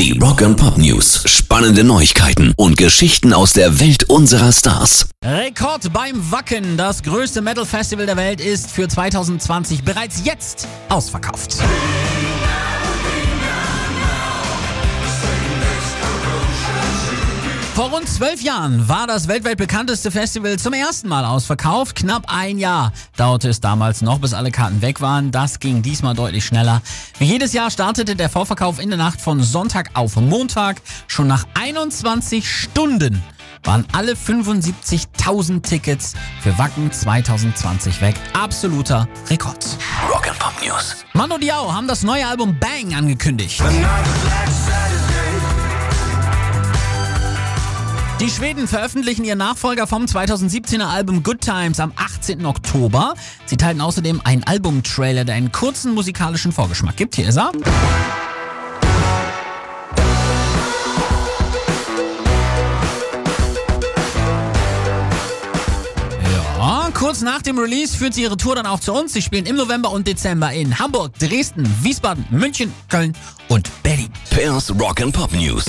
Die Rock and Pop News. Spannende Neuigkeiten und Geschichten aus der Welt unserer Stars. Rekord beim Wacken. Das größte Metal Festival der Welt ist für 2020 bereits jetzt ausverkauft. Vor rund zwölf Jahren war das weltweit bekannteste Festival zum ersten Mal ausverkauft. Knapp ein Jahr dauerte es damals noch, bis alle Karten weg waren. Das ging diesmal deutlich schneller. Wie jedes Jahr startete der Vorverkauf in der Nacht von Sonntag auf Montag. Schon nach 21 Stunden waren alle 75.000 Tickets für Wacken 2020 weg. Absoluter Rekord. Rock and Pop News. Mando Diao haben das neue Album Bang angekündigt. Die Schweden veröffentlichen ihren Nachfolger vom 2017er Album Good Times am 18. Oktober. Sie teilten außerdem einen Albumtrailer, der einen kurzen musikalischen Vorgeschmack gibt. Hier ist er. Kurz nach dem Release führt sie ihre Tour dann auch zu uns. Sie spielen im November und Dezember in Hamburg, Dresden, Wiesbaden, München, Köln und Berlin. Pairs Rock and Pop News.